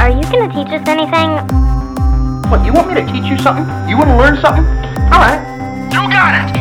are you gonna teach us anything? What, you want me to teach you something? You want to learn something? All right. You got it!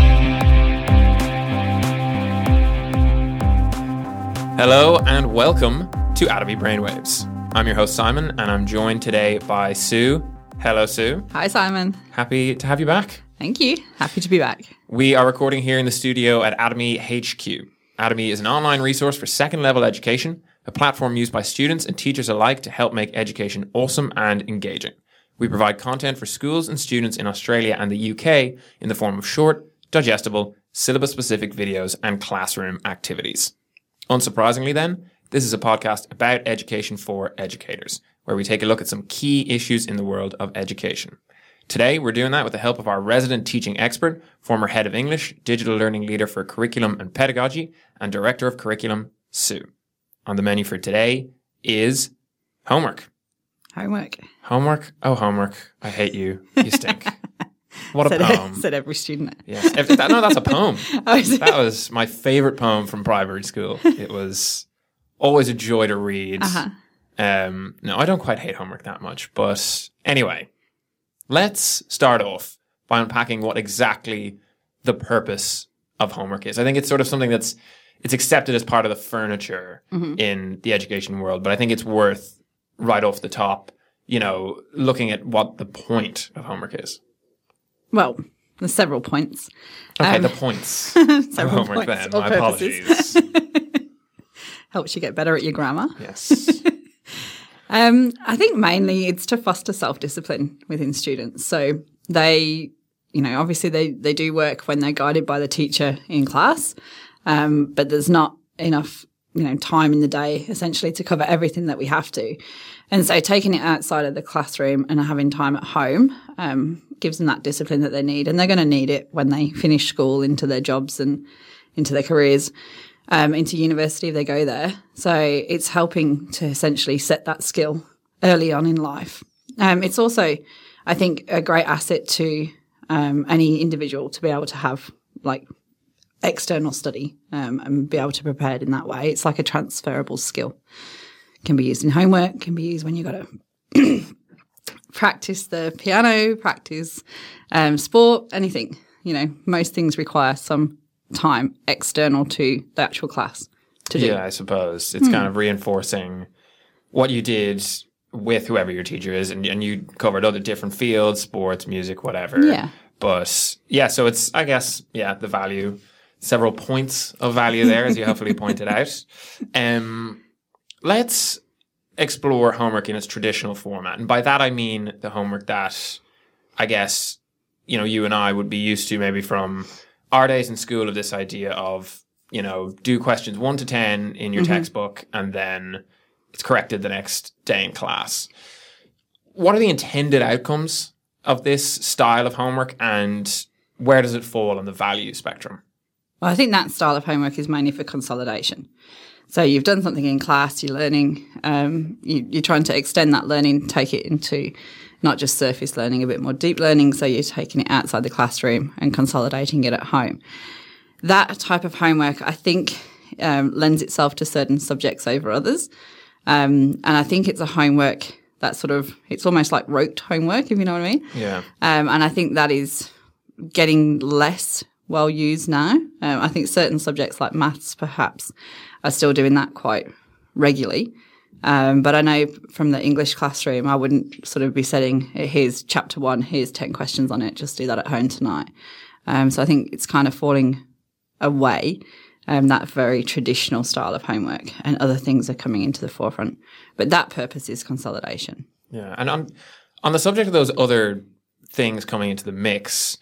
Hello and welcome to Atomi Brainwaves. I'm your host Simon, and I'm joined today by Sue. Hello, Sue. Hi, Simon. Happy to have you back. Thank you. Happy to be back. We are recording here in the studio at Atomi HQ. Atomi is an online resource for second level education, a platform used by students and teachers alike to help make education awesome and engaging. We provide content for schools and students in Australia and the UK in the form of short, digestible, syllabus specific videos and classroom activities. Unsurprisingly, then, this is a podcast about education for educators, where we take a look at some key issues in the world of education. Today, we're doing that with the help of our resident teaching expert, former head of English, digital learning leader for curriculum and pedagogy, and director of curriculum, Sue. On the menu for today is homework. Homework. Homework? Oh, homework. I hate you. You stink. What a Said, poem. said every student. Yes. If that, no, that's a poem. Oh. That was my favorite poem from primary school. It was always a joy to read. Uh-huh. Um, no, I don't quite hate homework that much, but anyway, let's start off by unpacking what exactly the purpose of homework is. I think it's sort of something that's it's accepted as part of the furniture in the education world, but I think it's worth right off the top, you know, looking at what the point of homework is. Well, there's several points. Okay, Um, the points of homework points then. My purposes. apologies. Helps you get better at your grammar. yes. Um, I think mainly it's to foster self discipline within students. So they, you know, obviously they, they do work when they're guided by the teacher in class, um, but there's not enough, you know, time in the day essentially to cover everything that we have to. And so taking it outside of the classroom and having time at home um, gives them that discipline that they need. And they're going to need it when they finish school into their jobs and into their careers um, into university if they go there. So it's helping to essentially set that skill early on in life. Um, it's also, I think, a great asset to um, any individual to be able to have like external study um, and be able to prepare it in that way. It's like a transferable skill. Can be used in homework. Can be used when you got to practice the piano, practice um, sport, anything. You know, most things require some time external to the actual class to do. Yeah, I suppose it's Hmm. kind of reinforcing what you did with whoever your teacher is, and, and you covered other different fields, sports, music, whatever. Yeah. But yeah, so it's I guess yeah the value, several points of value there, as you hopefully pointed out. Um, let's explore homework in its traditional format, and by that I mean the homework that I guess you know you and I would be used to maybe from our days in school of this idea of you know do questions one to ten in your textbook and then it's corrected the next day in class. What are the intended outcomes of this style of homework, and where does it fall on the value spectrum? Well, I think that style of homework is mainly for consolidation. So you've done something in class, you're learning, um, you, you're trying to extend that learning, take it into not just surface learning, a bit more deep learning. So you're taking it outside the classroom and consolidating it at home. That type of homework, I think, um, lends itself to certain subjects over others. Um, and I think it's a homework that sort of, it's almost like rote homework, if you know what I mean. Yeah, Um, and I think that is getting less well used now. Um, I think certain subjects like maths perhaps are still doing that quite regularly. Um, but I know from the English classroom, I wouldn't sort of be setting, here's chapter one, here's 10 questions on it, just do that at home tonight. Um, so I think it's kind of falling away, um, that very traditional style of homework, and other things are coming into the forefront. But that purpose is consolidation. yeah. And on on the subject of those other things coming into the mix,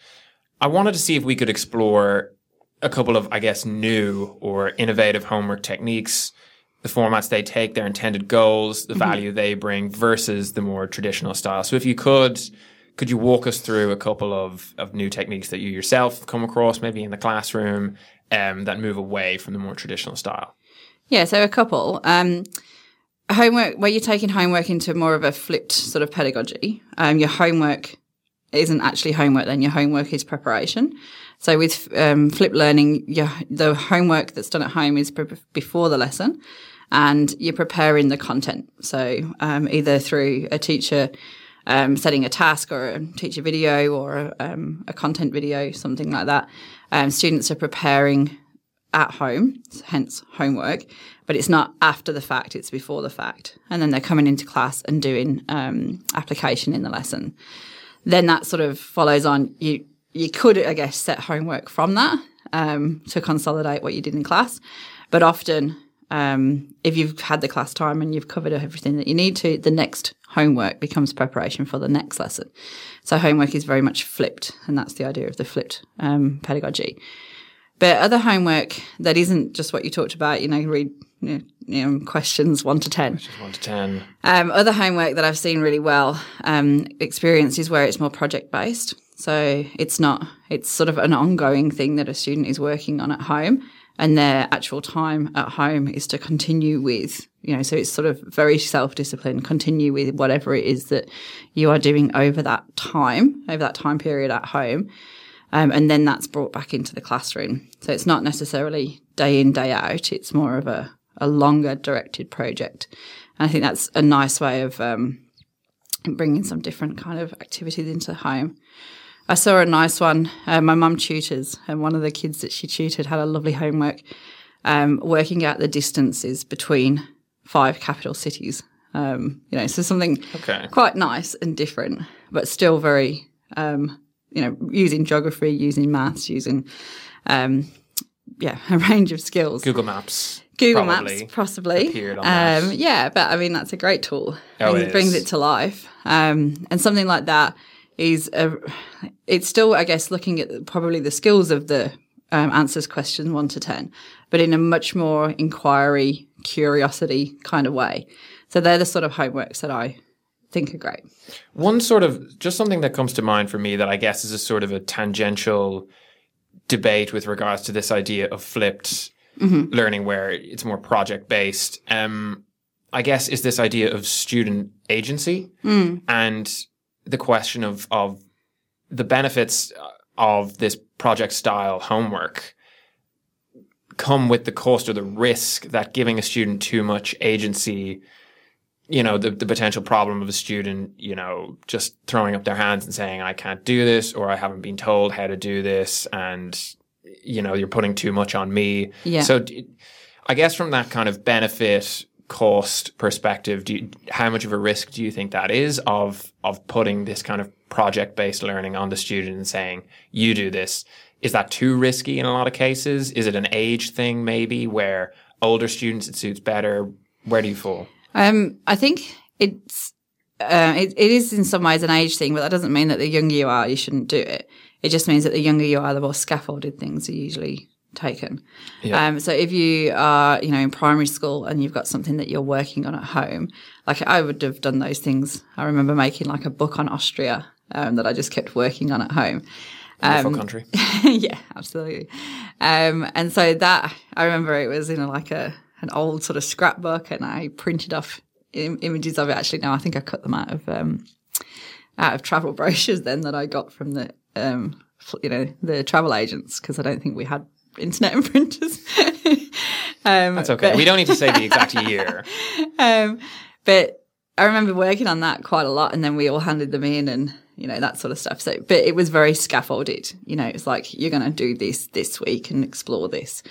I wanted to see if we could explore a couple of, I guess, new or innovative homework techniques, the formats they take, their intended goals, the value they bring versus the more traditional style. So if you could, could you walk us through a couple of, of new techniques that you yourself come across, maybe in the classroom, um, that move away from the more traditional style? Yeah, so a couple. Um, homework, where you're taking homework into more of a flipped sort of pedagogy, um, your homework isn't actually homework then, your homework is preparation. So with um, flipped learning, your, the homework that's done at home is pre- before the lesson. and you're preparing the content. So um, either through a teacher um, setting a task or a teacher video or um, a content video, something like that. Um, students are preparing at home, hence homework, but it's not after the fact, it's before the fact. And then they're coming into class and doing um, application in the lesson. Then that sort of follows on. You, you could, I guess, set homework from that um, to consolidate what you did in class. But often um, if you've had the class time and you've covered everything that you need to, the next homework becomes preparation for the next lesson. So homework is very much flipped, and that's the idea of the flipped um, pedagogy. But other homework that isn't just what you talked about, you know, read you know, you know questions one to ten. Questions One to ten. Um, other homework that I've seen really well um, experience is where it's more project based. So it's not, it's sort of an ongoing thing that a student is working on at home and their actual time at home is to continue with, you know, so it's sort of very self disciplined, continue with whatever it is that you are doing over that time, over that time period at home. Um, and then that's brought back into the classroom. So it's not necessarily day in, day out. It's more of a, a longer directed project. And I think that's a nice way of um, bringing some different kind of activities into home. I saw a nice one. Uh, my mum tutors, and one of the kids that she tutored had a lovely homework um, working out the distances between five capital cities. Um, you know, so something okay. quite nice and different, but still very, um, you know, using geography, using maths, using, um, yeah, a range of skills. Google Maps. Google Maps, possibly. Um, yeah, but I mean, that's a great tool. Oh, it, it brings it to life. Um, and something like that is a, it's still, I guess, looking at probably the skills of the um, answers question one to 10, but in a much more inquiry, curiosity kind of way. So they're the sort of homeworks that I think are great. One sort of, just something that comes to mind for me that I guess is a sort of a tangential debate with regards to this idea of flipped mm-hmm. learning where it's more project based. Um, I guess is this idea of student agency mm. and the question of of the benefits uh, of this project style homework come with the cost or the risk that giving a student too much agency you know the, the potential problem of a student you know just throwing up their hands and saying i can't do this or i haven't been told how to do this and you know you're putting too much on me. Yeah. so I guess from that kind of benefit cost perspective do you, how much of a risk do you think that is of of putting this kind of project based learning on the student and saying you do this is that too risky in a lot of cases? Is it an age thing maybe where older students it suits better? Where do you fall Um, I think it's uh, it, it is in some ways an age thing, but that doesn't mean that the younger you are, you shouldn't do it. It just means that the younger you are, the more scaffolded things are usually taken. Yeah. Um, so if you are, you know, in primary school and you've got something that you're working on at home, like I would have done those things. I remember making like a book on Austria um, that I just kept working on at home. Wonderful country yeah, absolutely. Um, and so that I remember it was in a, like a an old sort of scrapbook, and I printed off Im- images of it. Actually, no, I think I cut them out of um, out of travel brochures then that I got from the um, you know the travel agents because I don't think we had internet and printers. um, That's okay. we don't need to say the exact year. um, but I remember working on that quite a lot, and then we all handed them in, and you know that sort of stuff. So, but it was very scaffolded. You know, it's like you're going to do this this week and explore this.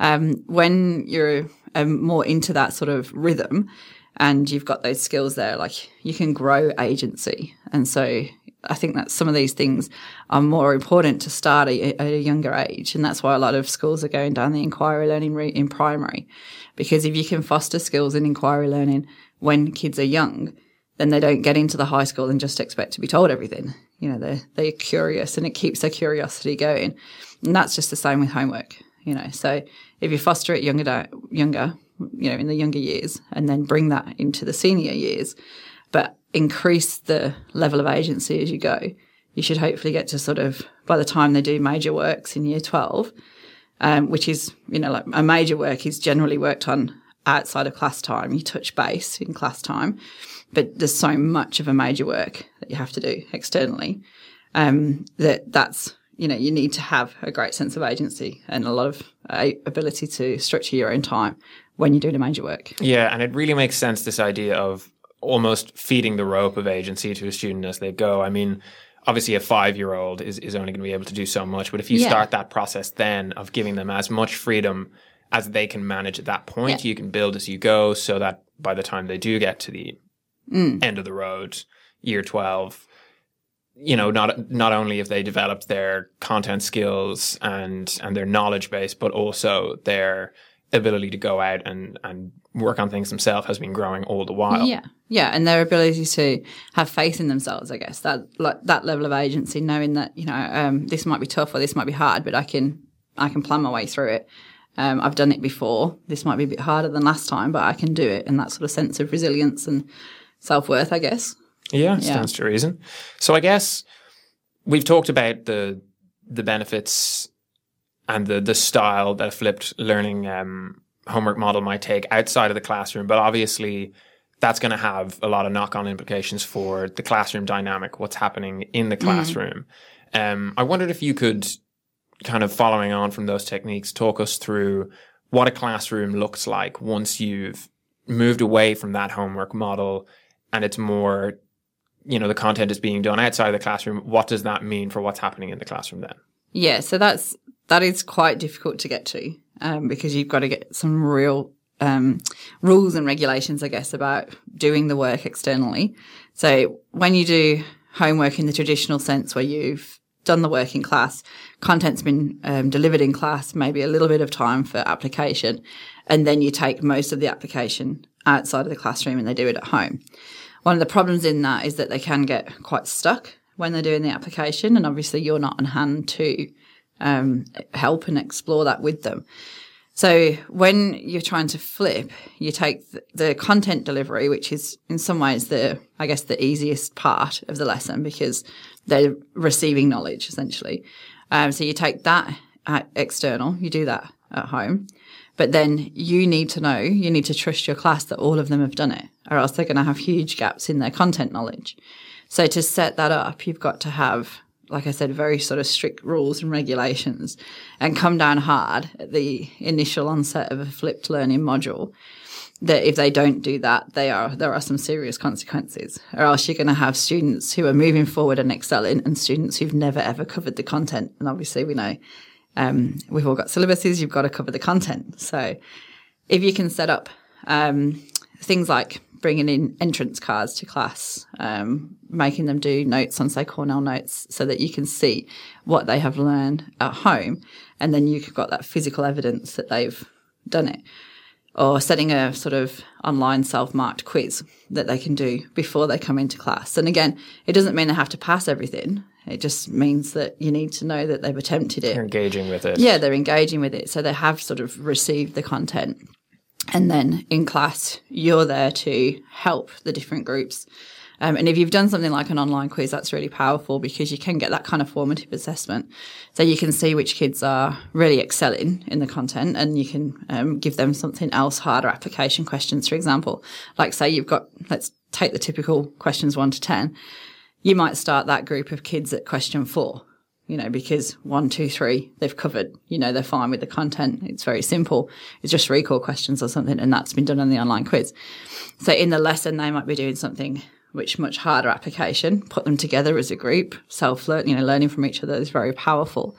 Um, when you're um, more into that sort of rhythm, and you've got those skills there, like you can grow agency, and so. I think that some of these things are more important to start at at a younger age. And that's why a lot of schools are going down the inquiry learning route in primary. Because if you can foster skills in inquiry learning when kids are young, then they don't get into the high school and just expect to be told everything. You know, they're, they're curious and it keeps their curiosity going. And that's just the same with homework, you know. So if you foster it younger, younger, you know, in the younger years and then bring that into the senior years, but increase the level of agency as you go, you should hopefully get to sort of, by the time they do major works in year 12, um, which is, you know, like a major work is generally worked on outside of class time. You touch base in class time, but there's so much of a major work that you have to do externally um, that that's, you know, you need to have a great sense of agency and a lot of uh, ability to structure your own time when you're doing a major work. Yeah, and it really makes sense this idea of almost feeding the rope of agency to a student as they go. I mean, obviously a five year old is, is only going to be able to do so much, but if you Yeah. start that process then of giving them as much freedom as they can manage at that point, Yeah. you can build as you go so that by the time they do get to the Mm. end of the road, year 12, you know, not not only have they developed their content skills and and their knowledge base, but also their ability to go out and and work on things themselves has been growing all the while. Yeah, yeah, and their ability to have faith in themselves, I guess that like that level of agency, knowing that you know um, this might be tough or this might be hard, but I can I can plan my way through it. Um, I've done it before. This might be a bit harder than last time, but I can do it, and that sort of sense of resilience and self worth, I guess. Yeah, Yeah. stands to reason. So I guess we've talked about the the benefits and the the style that a flipped learning um, homework model might take outside of the classroom, but obviously that's going to have a lot of knock on implications for the classroom dynamic, what's happening in the classroom. Um, I wondered if you could kind of following on from those techniques, talk us through what a classroom looks like once you've moved away from that homework model and it's more you know the content is being done outside of the classroom what does that mean for what's happening in the classroom then Yeah, so that's that is quite difficult to get to um, because you've got to get some real um, rules and regulations, I guess, about doing the work externally. So when you do homework in the traditional sense, where you've done the work in class, content's been um, delivered in class, maybe a little bit of time for application, and then you take most of the application outside of the classroom and they do it at home. One of the problems in that is that they can get quite stuck when they're doing the application, and obviously you're not on hand to um, help and explore that with them. So when you're trying to flip, you take the, content delivery, which is in some ways the, I guess, the easiest part of the lesson because they're receiving knowledge essentially. Um, so you take that at external, you do that at home, but then you need to know, you need to trust your class that all of them have done it, or else they're going to have huge gaps in their content knowledge. So to set that up, you've got to have, like I said, very sort of strict rules and regulations and come down hard at the initial onset of a flipped learning module. That if they don't do that, they are, there are some serious consequences or else you're going to have students who are moving forward and excelling and students who've never ever covered the content. And obviously we know, um, we've all got syllabuses. You've got to cover the content. So if you can set up, um, things like bringing in entrance cards to class, um, making them do notes on, say, Cornell notes, so that you can see what they have learned at home, and then you've got that physical evidence that they've done it. Or setting a sort of online self-marked quiz that they can do before they come into class. And again, it doesn't mean they have to pass everything. It just means that you need to know that they've attempted it. you're engaging with it Yeah, they're engaging with it. So they have sort of received the content. And then in class, you're there to help the different groups. Um, and if you've done something like an online quiz, that's really powerful because you can get that kind of formative assessment. So you can see which kids are really excelling in the content and you can um, give them something else, harder application questions, for example. Like say you've got, let's take the typical questions one to 10. You might start that group of kids at question four you know, because one, two, three, they've covered, you know, they're fine with the content. It's very simple. It's just recall questions or something. And that's been done on the online quiz. So in the lesson, they might be doing something which much harder application, put them together as a group, self learn, you know, learning from each other is very powerful.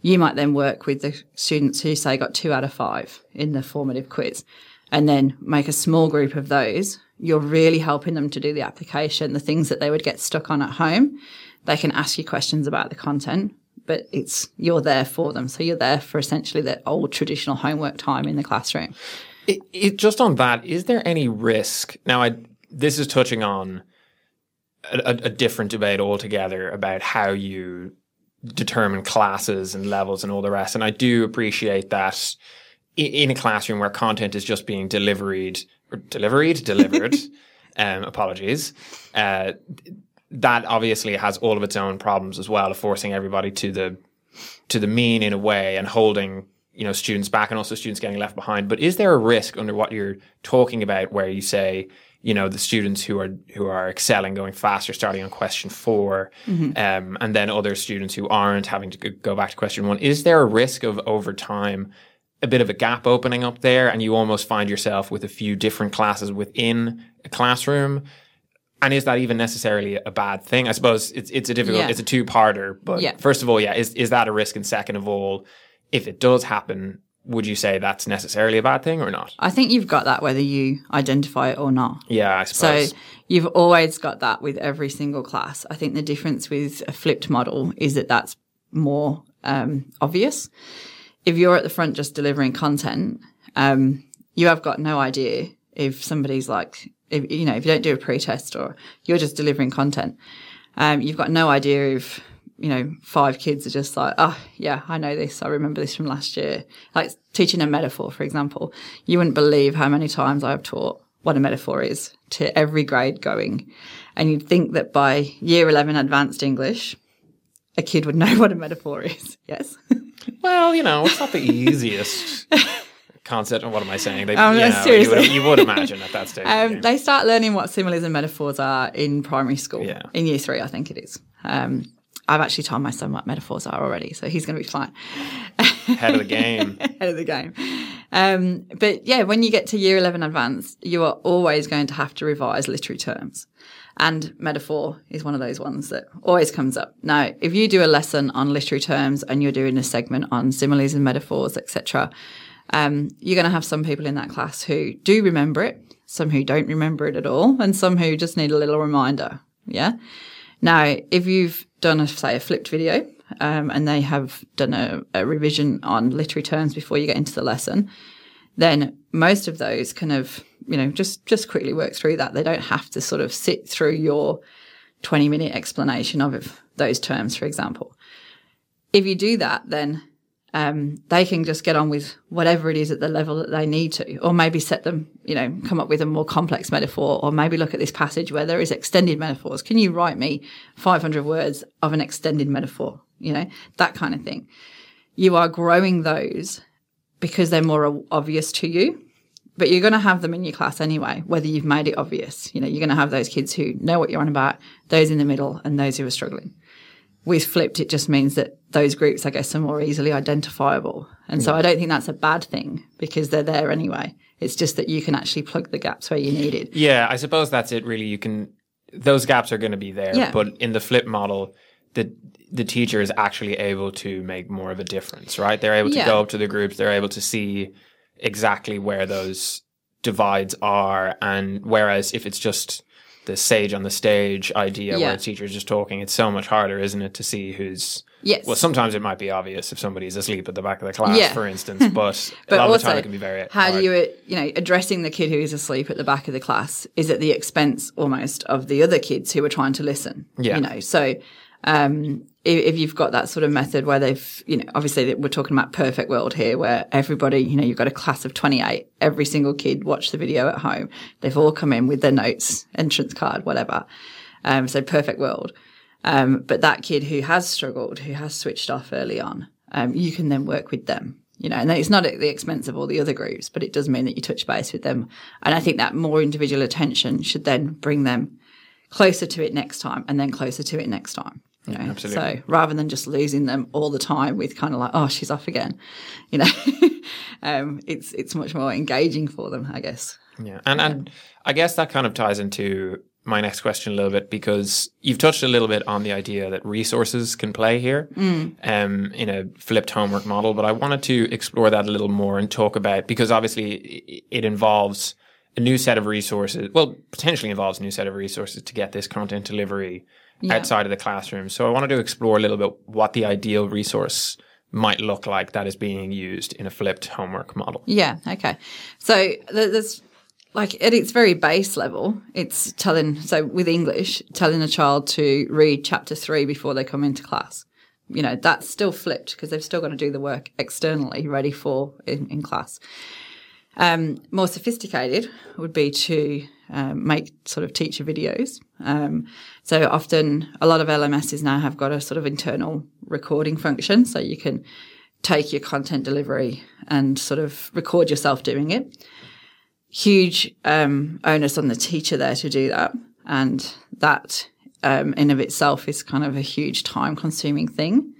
You might then work with the students who say got two out of five in the formative quiz and then make a small group of those. You're really helping them to do the application, the things that they would get stuck on at home. They can ask you questions about the content, but it's, you're there for them. So you're there for essentially that old traditional homework time in the classroom. It, it, just on that, is there any risk? Now, I, this is touching on a, a, different debate altogether about how you determine classes and levels and all the rest. And I do appreciate that in a classroom where content is just being delivered, delivered, delivered. um, apologies. Uh, that obviously has all of its own problems as well, of forcing everybody to the to the mean in a way and holding you know students back and also students getting left behind but is there a risk under what you're talking about where you say you know the students who are who are excelling going faster starting on question 4 um, and then other students who aren't having to go- back to question 1 is there a risk of over time a bit of a gap opening up there, and you almost find yourself with a few different classes within a classroom. And is that even necessarily a bad thing? I suppose it's it's a difficult, Yeah. it's a two parter. But Yeah. first of all, yeah, is is that a risk? And second of all, if it does happen, would you say that's necessarily a bad thing or not? I think you've got that whether you identify it or not. Yeah, I suppose. So you've always got that with every single class. I think the difference with a flipped model is that that's more um, obvious. If you're at the front just delivering content, um, you have got no idea if somebody's like, if, you know, if you don't do a pre-test or you're just delivering content, um, you've got no idea if you know five kids are just like, oh yeah, I know this. I remember this from last year. Like teaching a metaphor, for example, you wouldn't believe how many times I've taught what a metaphor is to every grade going, and you'd think that by year eleven advanced English, a kid would know what a metaphor is. Yes. Well, you know, it's not the easiest concept. And what am I saying? They, Oh, you, no, know, you, seriously. would, you would imagine at that stage. Um, they start learning what similes and metaphors are in primary school. Yeah. In year three, I think it is. Um, I've actually told my son what metaphors are already, so he's going to be fine. Head of the game. Head of the game. Um, but yeah, when you get to year 11 advanced, you are always going to have to revise literary terms. And metaphor is one of those ones that always comes up. Now, if you do a lesson on literary terms and you're doing a segment on similes and metaphors, etc., um, you're going to have some people in that class who do remember it, some who don't remember it at all, and some who just need a little reminder. Yeah. Now, if you've done, a, say, a flipped video, um, and they have done a, a revision on literary terms before you get into the lesson, then most of those kind of, you know, just just quickly work through that. They don't have to sort of sit through your 20 minute explanation of those terms, for example. If you do that, then um, they can just get on with whatever it is at the level that they need to, or maybe set them, you know, come up with a more complex metaphor, or maybe look at this passage where there is extended metaphors. Can you write me 500 words of an extended metaphor? You know, that kind of thing. You are growing those because they're more obvious to you. But you're going to have them in your class anyway, whether you've made it obvious. You know, you're going to have those kids who know what you're on about, those in the middle, and those who are struggling. With flipped, it just means that those groups, I guess, are more easily identifiable. And so I don't think that's a bad thing because they're there anyway. It's just that you can actually plug the gaps where you need it. Yeah, I suppose that's it. Really, you can. Those gaps are going to be there, Yeah. but in the flip model, the the teacher is actually able to make more of a difference, right? They're able to Yeah. go up to the groups. They're able to see exactly where those divides are, and whereas if it's just the sage on the stage idea Yeah. where the is just talking, it's so much harder, isn't it, to see who's Yes. Well, sometimes it might be obvious if somebody's asleep at the back of the class, Yeah. for instance, but, But a lot also, of the time it can be very how hard. do you, you know, addressing the kid who is asleep at the back of the class is at the expense almost of the other kids who are trying to listen. Yeah. You know, so um, if, you've got that sort of method where they've, you know, obviously we're talking about perfect world here, where everybody, you know, you've got a class of 28, every single kid watched the video at home. They've all come in with their notes, entrance card, whatever. Um, so perfect world. Um, but that kid who has struggled, who has switched off early on, um, you can then work with them. You know, and it's not at the expense of all the other groups, but it does mean that you touch base with them. And I think that more individual attention should then bring them closer to it next time and then closer to it next time. You know, absolutely. so rather than just losing them all the time with kind of like, oh, she's off again, you know, um, it's it's much more engaging for them, I guess. Yeah, and and I guess that kind of ties into my next question a little bit because you've touched a little bit on the idea that resources can play here um, in a flipped homework model, but I wanted to explore that a little more and talk about because obviously it involves a new set of resources. Well, potentially involves a new set of resources to get this content delivery outside of the classroom. So I wanted to explore a little bit what the ideal resource might look like that is being used in a flipped homework model. Yeah. Okay. So th- there's like at its very base level, it's telling. So with English, telling a child to read chapter three before they come into class. You know that's still flipped because they've still got to do the work externally, ready for in, in class. Um, more sophisticated would be to um, make sort of teacher videos. Um, so often, a lot of LMSs now have got a sort of internal recording function, so you can take your content delivery and sort of record yourself doing it. Huge um, onus on the teacher there to do that, and that um, in of itself is kind of a huge time consuming thing.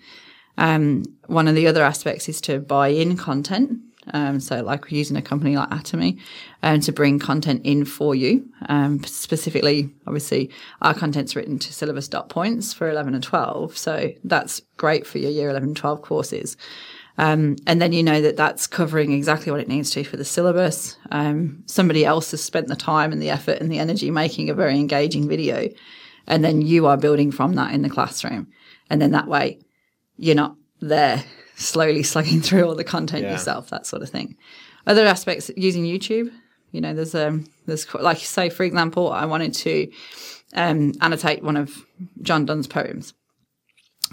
Um, one of the other aspects is to buy in content. Um, so like we're using a company like Atomi um, to bring content in for you. Um, specifically, obviously, our content's written to syllabus dot points for 11 and 12. So that's great for your year 11 and 12 courses. Um, and then you know that that's covering exactly what it needs to for the syllabus. Um, somebody else has spent the time and the effort and the energy making a very engaging video. And then you are building from that in the classroom. And then that way you're not there slowly slugging through all the content Yeah. yourself, that sort of thing. Other aspects using YouTube, you know, there's um there's like say for example, I wanted to um, annotate one of John Donne's poems.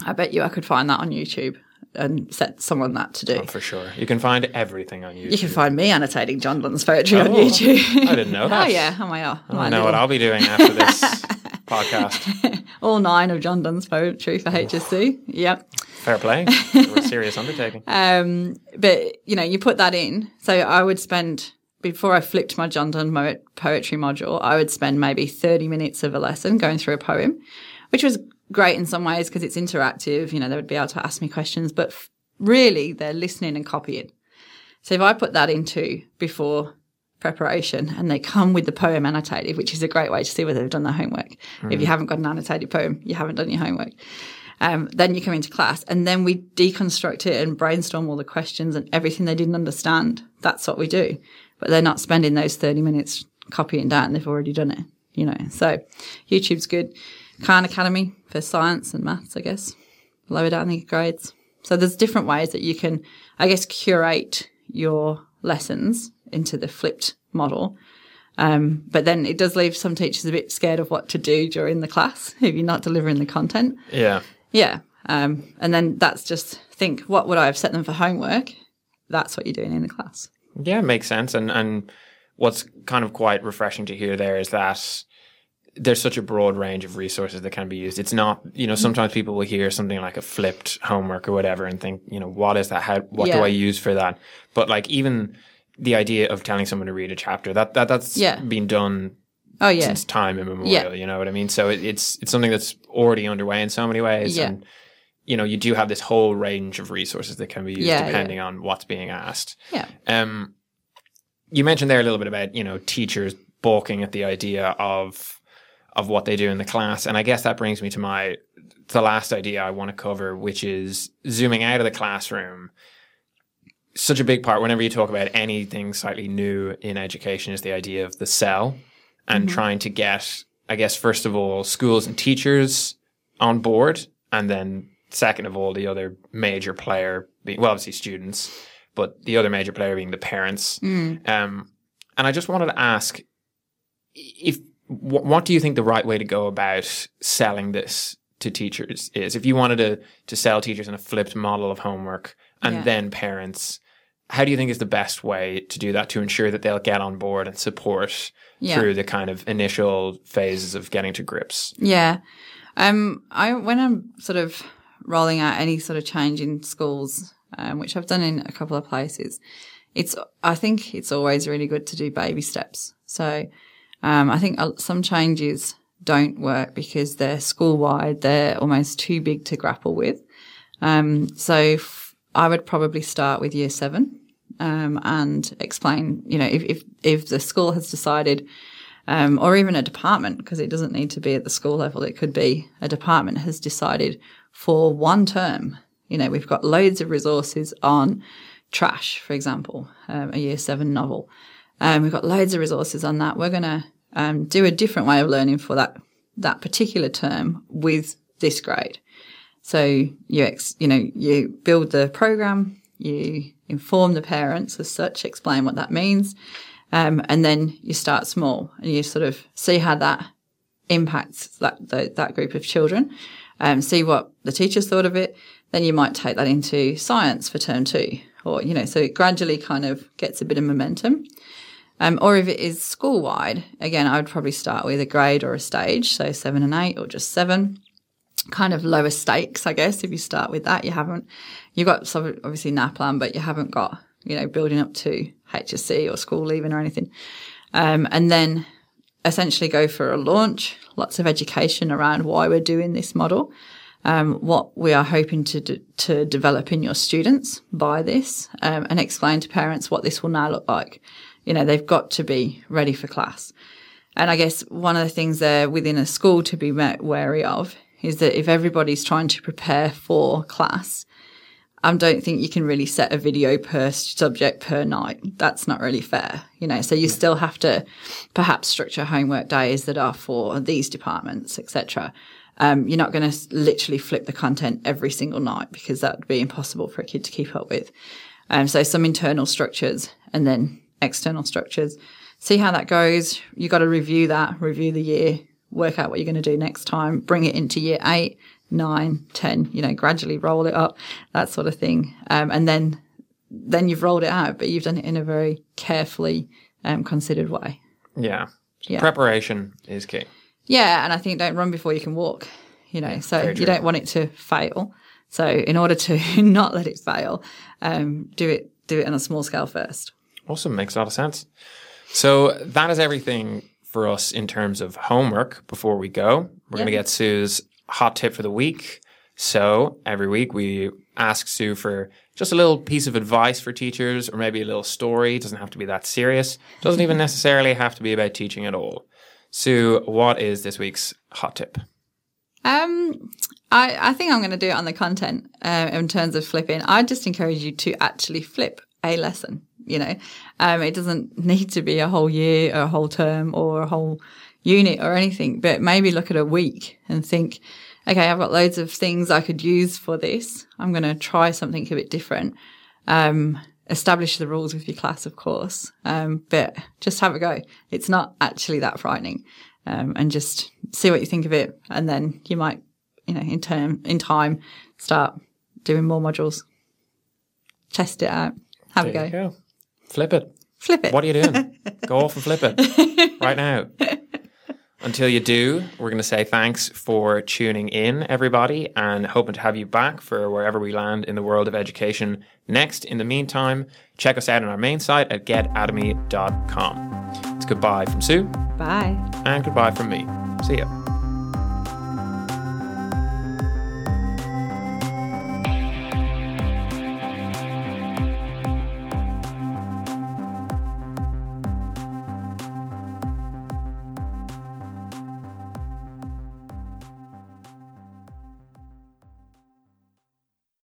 I bet you I could find that on YouTube and set someone that to do. Oh, for sure. You can find everything on YouTube. You can find me annotating John Donne's poetry on Oh, YouTube. I didn't know that. oh yeah, oh my god, I know what I'll be doing after this podcast. all nine of John Donne's poetry for HSC. Yep. Fair play. a serious undertaking. Um, but you know, you put that in. So I would spend before I flipped my John Donne poetry module, I would spend maybe thirty minutes of a lesson going through a poem, which was great in some ways because it's interactive. You know, they would be able to ask me questions, but f- really they're listening and copying. So if I put that into before preparation and they come with the poem annotated, which is a great way to see whether they've done their homework. If you haven't got an annotated poem, you haven't done your homework. Um, then you come into class and then we deconstruct it and brainstorm all the questions and everything they didn't understand. That's what we do. But they're not spending those 30 minutes copying down. They've already done it, you know. So YouTube's good. Khan Academy for science and maths, I guess. Lower down the grades. So there's different ways that you can, I guess, curate your lessons into the flipped model. Um, but then it does leave some teachers a bit scared of what to do during the class if you're not delivering the content. Yeah. Yeah. Um, and then that's just think, what would I have set them for homework? That's what you're doing in the class. Yeah, makes sense. And and what's kind of quite refreshing to hear there is that there's such a broad range of resources that can be used. It's not, you know, sometimes people will hear something like a flipped homework or whatever and think, you know, what is that? How what do I use for that? But like even the idea of telling someone to read a chapter, that, that that's Yeah. been done Oh, yeah. since time immemorial. Yeah. You know what I mean? So it, it's it's something that's already underway in so many ways. Yeah. And you know, you do have this whole range of resources that can be used Yeah, depending on what's being asked. Yeah. Um, you mentioned there a little bit about you know teachers balking at the idea of of what they do in the class, and I guess that brings me to my the last idea I want to cover, which is zooming out of the classroom. Such a big part whenever you talk about anything slightly new in education is the idea of the sell and trying to get, I guess, first of all, schools and teachers on board, and then second of all, the other major player being, well, obviously students, but the other major player being the parents. Um, and I just wanted to ask if wh- what do you think the right way to go about selling this to teachers is? If you wanted to to sell teachers in a flipped model of homework and Yeah. then parents, how do you think is the best way to do that to ensure that they'll get on board and support Yeah. through the kind of initial phases of getting to grips? Yeah. Um, I when I'm sort of rolling out any sort of change in schools, um, which I've done in a couple of places, it's I think it's always really good to do baby steps. So um, I think some changes don't work because they're school wide; they're almost too big to grapple with. Um, so f- I would probably start with year seven um, and explain. You know, if if, if the school has decided um, or even a department, because it doesn't need to be at the school level. It could be a department has decided for one term. You know, we've got loads of resources on trash, for example, um, a year seven novel. Um, we've got loads of resources on that. We're going to um, do a different way of learning for that that particular term with this grade. So you ex, you know you build the program, you inform the parents as such, explain what that means, um, and then you start small and you sort of see how that impacts that the, that group of children. Um, see what the teachers thought of it. Then you might take that into science for term two, or you know, so it gradually kind of gets a bit of momentum. Um, or if it is school wide, again, I would probably start with a grade or a stage, so seven and eight, or just seven. Kind of lower stakes, I guess. If you start with that, you haven't, you've got some, obviously NAPLAN, but you haven't got, you know, building up to HSC or school leaving or anything. Um, and then essentially go for a launch, lots of education around why we're doing this model. um, what we are hoping to to develop in your students by this, um, and explain to parents what this will now look like. You know, they've got to be ready for class. And I guess one of the things there within a school to be wary of is that if everybody's trying to prepare for class, I don't think you can really set a video per subject per night. That's not really fair, you know. So you still have to perhaps structure homework days that are for these departments, etc. Um, you're not going to literally flip the content every single night because that would be impossible for a kid to keep up with. Um, so some internal structures and then external structures. See how that goes. You've got to review that, review the year, work out what you're going to do next time, bring it into year eight, nine, ten, you know, gradually roll it up, that sort of thing. Um, and then, then you've rolled it out, but you've done it in a very carefully um, considered way. Yeah. yeah. Preparation is key. Yeah. And I think don't run before you can walk, you know, so you don't want it to fail. So in order to not let it fail, um, do it, do it on a small scale first. Awesome. Makes a lot of sense. So that is everything for us in terms of homework before we go. We're going to get Sue's hot tip for the week. So every week we ask Sue for just a little piece of advice for teachers or maybe a little story. It doesn't have to be that serious. It doesn't even necessarily have to be about teaching at all. Sue, what is this week's hot tip? Um, I, I think I'm going to do it on the content uh, in terms of flipping. I just encourage you to actually flip a lesson. You know, um, it doesn't need to be a whole year, or a whole term, or a whole unit or anything, but maybe look at a week and think, okay, I've got loads of things I could use for this. I'm going to try something a bit different. Um, establish the rules with your class, of course, um, but just have a go. It's not actually that frightening, um, and just see what you think of it, and then you might, you know, in term in time, start doing more modules. Test it out. Have there a go. go. Flip it. Flip it. What are you doing? go off and flip it right now. Until you do, we're going to say thanks for tuning in, everybody, and hoping to have you back for wherever we land in the world of education next. In the meantime, check us out on our main site at getatomi.com. It's goodbye from Sue. Bye. And goodbye from me. See ya.